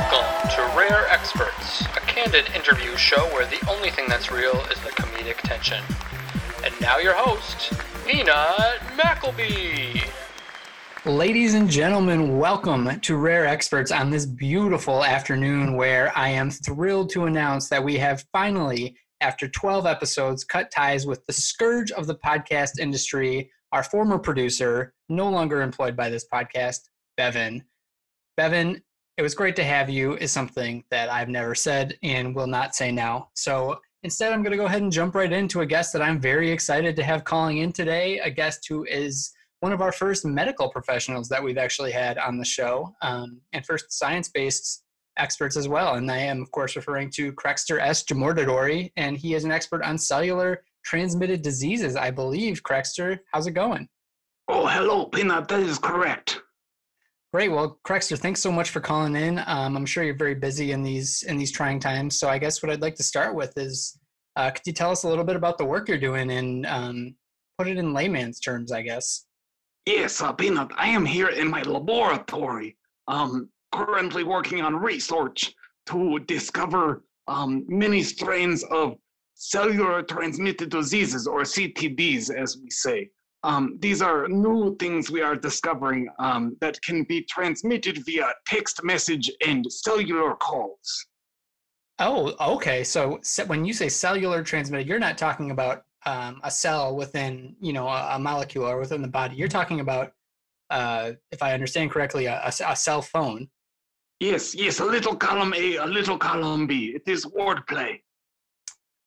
Welcome to Rare Experts, a candid interview show where the only thing that's real is the comedic tension. And now your host, Peanut Mackleby. Ladies and gentlemen, welcome to Rare Experts on this beautiful afternoon where I am thrilled to announce that we have finally, after 12 episodes, cut ties with the scourge of the podcast industry, our former producer, no longer employed by this podcast, Bevan. Bevan, it was great to have you, is something that I've never said and will not say now. So instead, I'm going to go ahead and jump right into a guest that I'm very excited to have calling in today, a guest who is one of our first medical professionals that we've actually had on the show, um, and first science based experts as well. And I am, of course, referring to Crexter S. Jamordadori, and he is an expert on cellular transmitted diseases, I believe. Crexter, how's it going? Oh, hello, Peanut. That is correct. Great. Well, Crexter, thanks so much for calling in. Um, I'm sure you're very busy in these in these trying times. So I guess what I'd like to start with is, uh, could you tell us a little bit about the work you're doing and um, put it in layman's terms, I guess? Yes, uh, Peanut. I am here in my laboratory, um, currently working on research to discover um, many strains of cellular transmitted diseases, or CTDs, as we say. Um, these are new things we are discovering um, that can be transmitted via text message and cellular calls. Oh, okay. So, so when you say cellular transmitted, you're not talking about um, a cell within, you know, a, a, molecule or within the body. You're talking about, uh, if I understand correctly, a, a, a cell phone. Yes, yes, a little column A, a little column B. It is wordplay.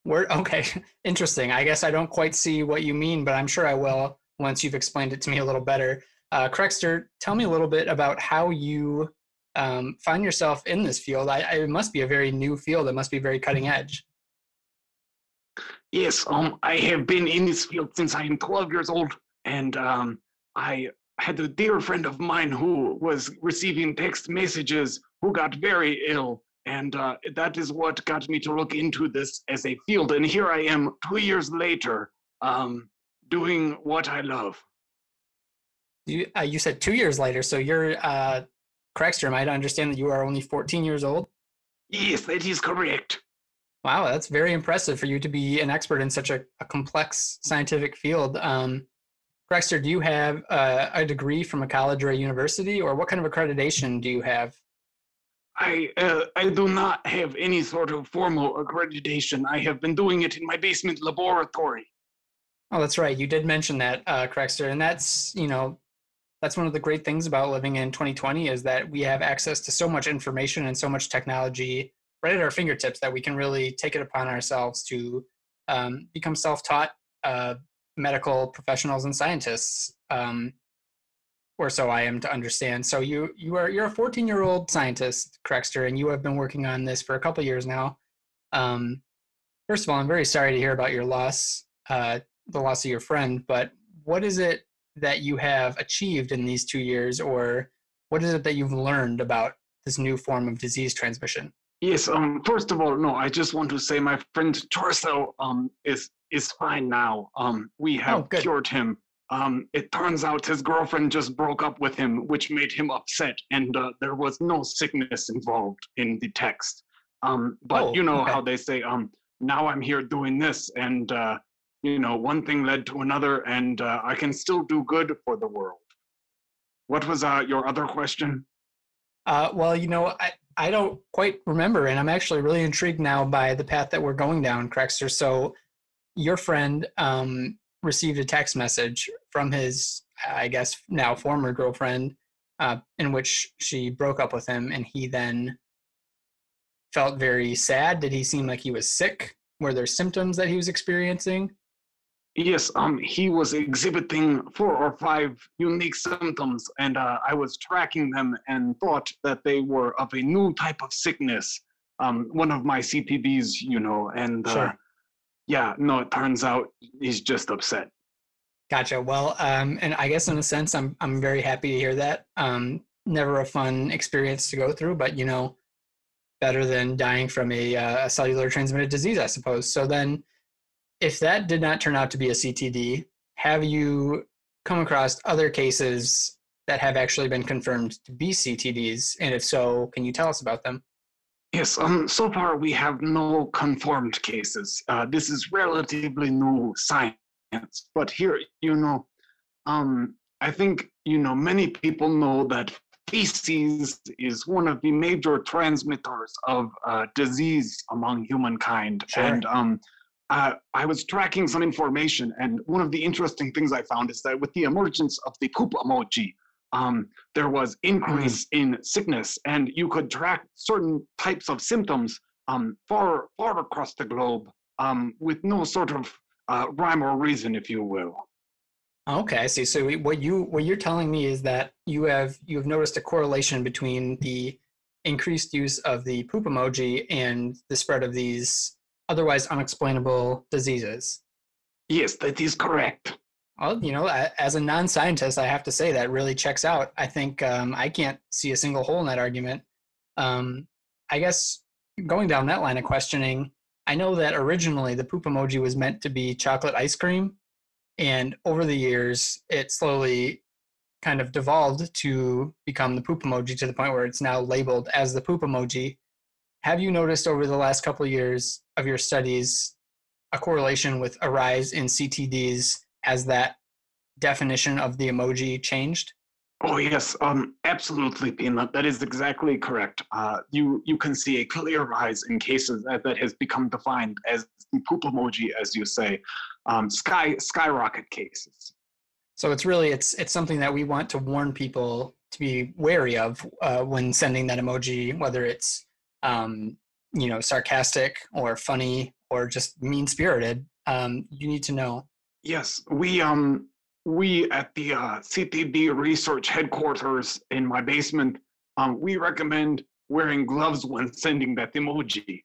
Word. Okay, interesting. I guess I don't quite see what you mean, but I'm sure I will once you've explained it to me a little better. Uh, Crexter, tell me a little bit about how you um, find yourself in this field. I, I, it must be a very new field. It must be very cutting edge. Yes, um, I have been in this field since I am 12 years old, and um, I had a dear friend of mine who was receiving text messages who got very ill, and uh, that is what got me to look into this as a field. And here I am, two years later, um, doing what I love. You uh, you said two years later, so you're uh, Crexter. Am I to understand that you are only 14 years old? Yes, that is correct. Wow, that's very impressive for you to be an expert in such a, a complex scientific field. Um, Crexter, do you have uh, a degree from a college or a university, or what kind of accreditation do you have? I uh, I do not have any sort of formal accreditation. I have been doing it in my basement laboratory. Oh, that's right. You did mention that, uh, and that's you know, that's one of the great things about living in 2020 is that we have access to so much information and so much technology right at our fingertips that we can really take it upon ourselves to um, become self-taught uh, medical professionals and scientists, um, or so I am to understand. So you you are you're a 14 year old scientist, Crexter, and you have been working on this for a couple years now. Um, first of all, I'm very sorry to hear about your loss. Uh, the loss of your friend, but what is it that you have achieved in these two years, or what is it that you've learned about this new form of disease transmission? Yes. Um. First of all, no. I just want to say my friend Torso um is is fine now. Um. We have oh, cured him. Um. It turns out his girlfriend just broke up with him, which made him upset, and uh, there was no sickness involved in the text. Um. But oh, you know okay. how they say um. Now I'm here doing this, and uh, you know, one thing led to another, and uh, I can still do good for the world. What was uh, your other question? Uh, well, you know, I, I don't quite remember, and I'm actually really intrigued now by the path that we're going down, Crexter. So, your friend um, received a text message from his, I guess, now former girlfriend, uh, in which she broke up with him, and he then felt very sad. Did he seem like he was sick? Were there symptoms that he was experiencing? Yes, um, he was exhibiting four or five unique symptoms, and uh, I was tracking them and thought that they were of a new type of sickness, um, one of my CTDs, you know. And uh, sure. yeah, no, it turns out he's just upset. Gotcha. Well, um, and I guess in a sense, I'm I'm very happy to hear that. Um, never a fun experience to go through, but you know, better than dying from a, uh, a cellular transmitted disease, I suppose. So then if that did not turn out to be a CTD, have you come across other cases that have actually been confirmed to be CTDs? And if so, can you tell us about them? Yes, um, so far we have no confirmed cases. Uh, this is relatively new science, but here, you know, um, I think, you know, many people know that feces is one of the major transmitters of uh, disease among humankind. Sure. And um, uh, I was tracking some information, and one of the interesting things I found is that with the emergence of the poop emoji, um, there was increase mm. in sickness, and you could track certain types of symptoms um, far far across the globe um, with no sort of uh, rhyme or reason, if you will. Okay, I see. So what you what you're telling me is that you have you have noticed a correlation between the increased use of the poop emoji and the spread of these otherwise unexplainable diseases. Yes, that is correct. Well, you know, as a non-scientist, I have to say that really checks out. I think um, I can't see a single hole in that argument. Um, I guess going down that line of questioning, I know that originally the poop emoji was meant to be chocolate ice cream, and over the years, it slowly kind of devolved to become the poop emoji to the point where it's now labeled as the poop emoji. Have you noticed over the last couple of years of your studies a correlation with a rise in CTDs as that definition of the emoji changed? Oh yes, um, absolutely, Peanut. That is exactly correct. Uh, you you can see a clear rise in cases that, that has become defined as the poop emoji, as you say, um, sky skyrocket cases. So it's really it's it's something that we want to warn people to be wary of uh, when sending that emoji, whether it's um, you know sarcastic or funny or just mean spirited. Um, you need to know Yes, we um we at the uh, CTD research headquarters in my basement, um, we recommend wearing gloves when sending that emoji.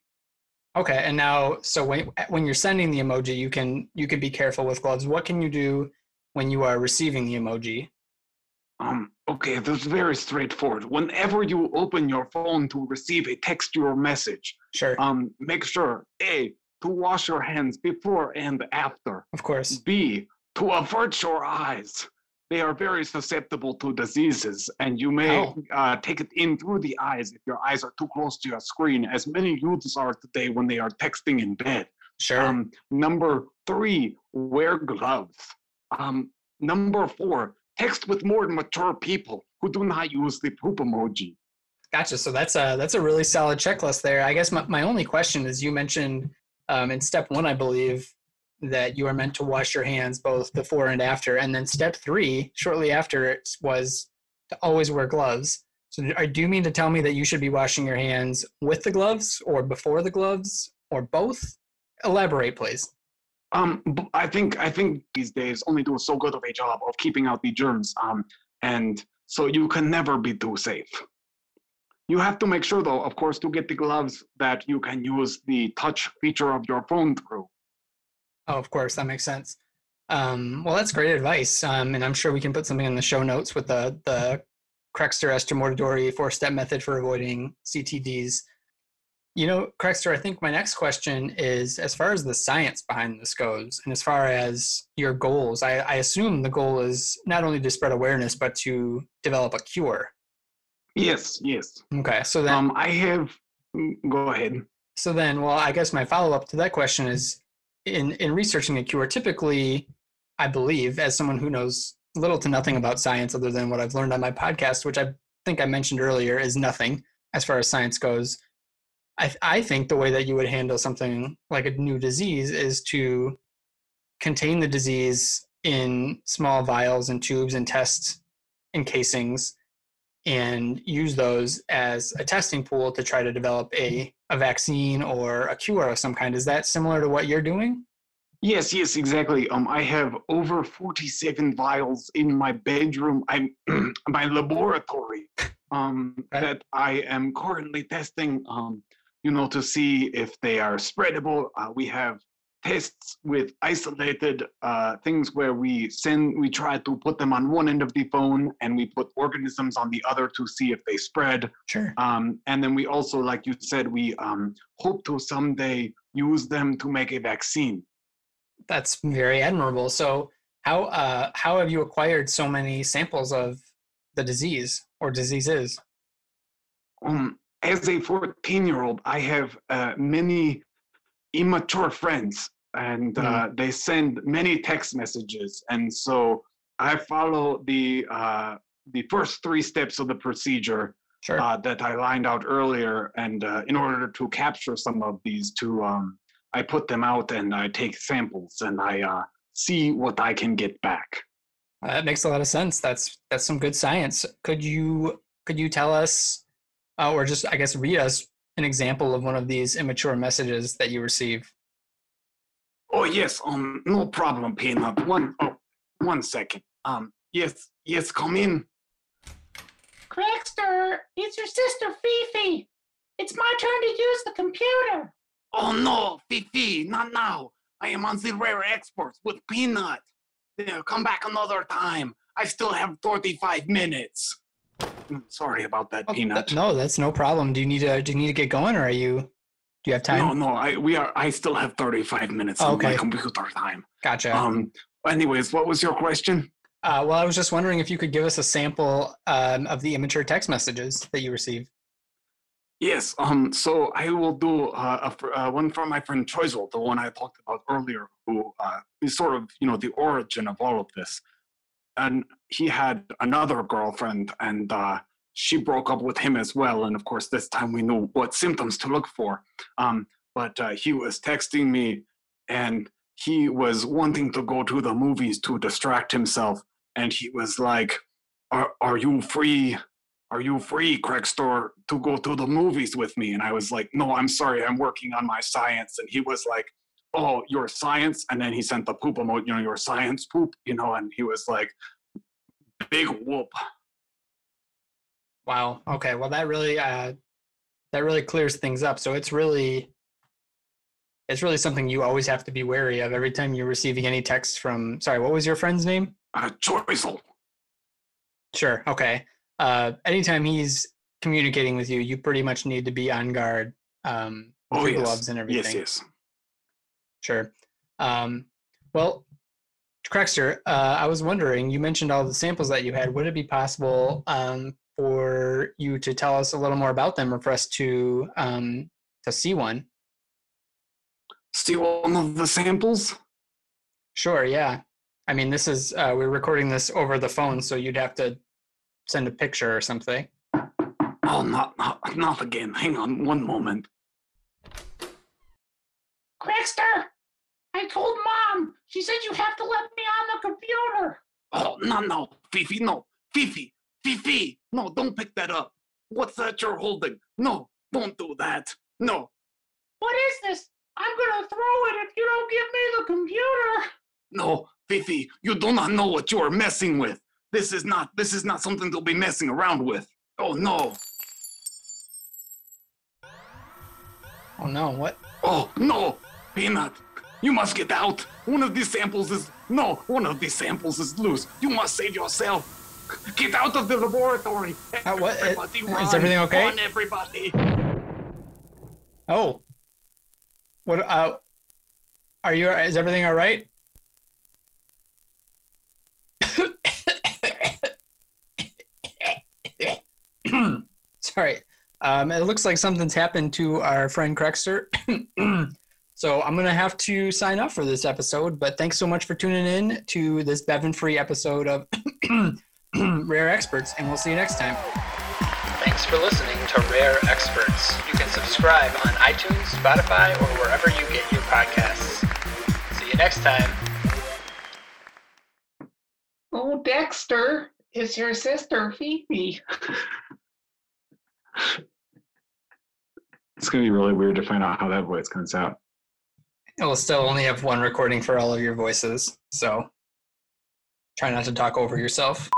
Okay, and now so when when you're sending the emoji, you can you can be careful with gloves. What can you do when you are receiving the emoji? Um, okay, that's very straightforward. Whenever you open your phone to receive a text or message, sure. Um, make sure a to wash your hands before and after. Of course. B, to avert your eyes. They are very susceptible to diseases, and you may oh. uh, take it in through the eyes if your eyes are too close to your screen, as many youths are today when they are texting in bed. Sure. Um, number three, wear gloves. Um, number four, text with more mature people who do not use the poop emoji. Gotcha. So that's a that's a really solid checklist there. I guess my, my only question is you mentioned um, in step one, I believe that you are meant to wash your hands both before and after. And then step three, shortly after it was to always wear gloves. So I do you mean to tell me that you should be washing your hands with the gloves or before the gloves or both? Elaborate, please. Um, I think I think these days only do so good of a job of keeping out the germs. Um, and so you can never be too safe. You have to make sure, though, of course, to get the gloves that you can use the touch feature of your phone through. Oh, of course, that makes sense. Um, well, that's great advice, um, and I'm sure we can put something in the show notes with the the Crexter Estramortadori four-step method for avoiding CTDs. You know, Crexter, I think my next question is as far as the science behind this goes, and as far as your goals, I, I assume the goal is not only to spread awareness, but to develop a cure. Yes, yes. Okay, so then um, I have. Mm, go ahead. So then, well, I guess my follow up to that question is, in in researching a cure, typically, I believe, as someone who knows little to nothing about science other than what I've learned on my podcast, which I think I mentioned earlier, is nothing as far as science goes. I I think the way that you would handle something like a new disease is to contain the disease in small vials and tubes and test in casings and use those as a testing pool to try to develop a, a vaccine or a cure of some kind. Is that similar to what you're doing? Yes, yes, exactly. Um, I have over 47 vials in my bedroom. I'm my laboratory um, that I am currently testing. Um, you know, to see if they are spreadable. Uh, we have tests with isolated uh, things where we send, we try to put them on one end of the phone and we put organisms on the other to see if they spread. Sure. Um, and then we also, like you said, we um, hope to someday use them to make a vaccine. That's very admirable. So, how uh, how have you acquired so many samples of the disease or diseases? Um, as a 14 year old, I have uh, many immature friends and uh, mm. they send many text messages. And so I follow the, uh, the first three steps of the procedure sure. Uh, that I lined out earlier. And uh, in order to capture some of these, to um, I put them out and I take samples and I uh, see what I can get back. That makes a lot of sense. That's that's some good science. Could you could you tell us, uh, or just I guess read us an example of one of these immature messages that you receive? Oh yes, um, no problem, Peanut. One, oh, one second. Um, yes, yes, come in. Crackster, it's your sister Fifi. It's my turn to use the computer. Oh no, Fifi, not now. I am on the rare experts with Peanut. Yeah, come back another time. I still have 45 minutes. Mm, sorry about that, oh, Peanut. Th- no, that's no problem. Do you need to do you need to get going or are you do you have time? No, no, I we are I still have 35 minutes oh, okay. on my computer time. Gotcha. Um anyways, what was your question? Uh, well, I was just wondering if you could give us a sample um, of the immature text messages that you receive. Yes. Um. So I will do uh, a, uh, one from my friend Choizel, the one I talked about earlier, who uh, is sort of you know the origin of all of this. And he had another girlfriend, and uh, she broke up with him as well. And of course, this time we knew what symptoms to look for. Um. But uh, he was texting me, and he was wanting to go to the movies to distract himself, and he was like, "Are Are you free?" are you free, Craigstore, to go to the movies with me? And I was like, no, I'm sorry, I'm working on my science. And he was like, oh, your science? And then he sent the poop emoji, you know, your science poop, you know, and he was like, big whoop. Wow. Okay. Well, that really, uh, that really clears things up. So it's really, it's really something you always have to be wary of every time you're receiving any text from, sorry, what was your friend's name? Uh, Choizel. Sure. Okay uh, anytime he's communicating with you, you pretty much need to be on guard. Um, oh, yes. gloves and everything. Yes, yes. Sure. Um, well, Crackster, uh, I was wondering, you mentioned all the samples that you had. Would it be possible um, for you to tell us a little more about them or for us to um, to see one? See one of the samples? Sure, yeah. I mean, this is, uh, we're recording this over the phone, so you'd have to send a picture or something. Oh, not, not, not again. Hang on one moment. Crackster, I told Mom. She said you have to let me on the computer. Oh, no, no. Fifi, no. Fifi, Fifi. No, don't pick that up. What's that you're holding? No, don't do that. No. What is this? I'm gonna throw it if you don't give me the computer. No, Fifi, you do not know what you are messing with. This is not this is not something to be messing around with. Oh no. Oh no, what? Oh no! Peanut! You must get out! One of these samples is no, one of these samples is loose. You must save yourself. Get out of the laboratory! Uh, what? Everybody uh, Is everything okay? Everybody! Oh. What uh are you is everything all right? Sorry. Um, it looks like something's happened to our friend Crackster. so I'm going to have to sign off for this episode, but thanks so much for tuning in to this Bevan free episode of Rare Experts, and we'll see you next time. Thanks for listening to Rare Experts. You can subscribe on iTunes, Spotify, or wherever you get your podcasts. See you next time. Oh, Dexter, it's your sister, Phoebe. it's gonna be really weird to find out how that voice comes out. We'll still only have one recording for all of your voices, so try not to talk over yourself.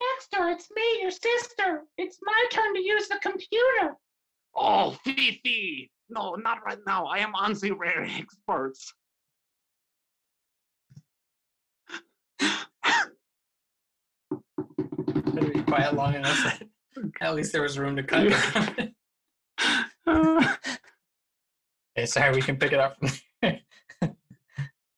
Dexter, it's me, your sister. It's my turn to use the computer. Oh, Fifi! No, not right now. I am on the rare experts. Better be quiet long enough. At least there was room to cut. sorry, we can pick it up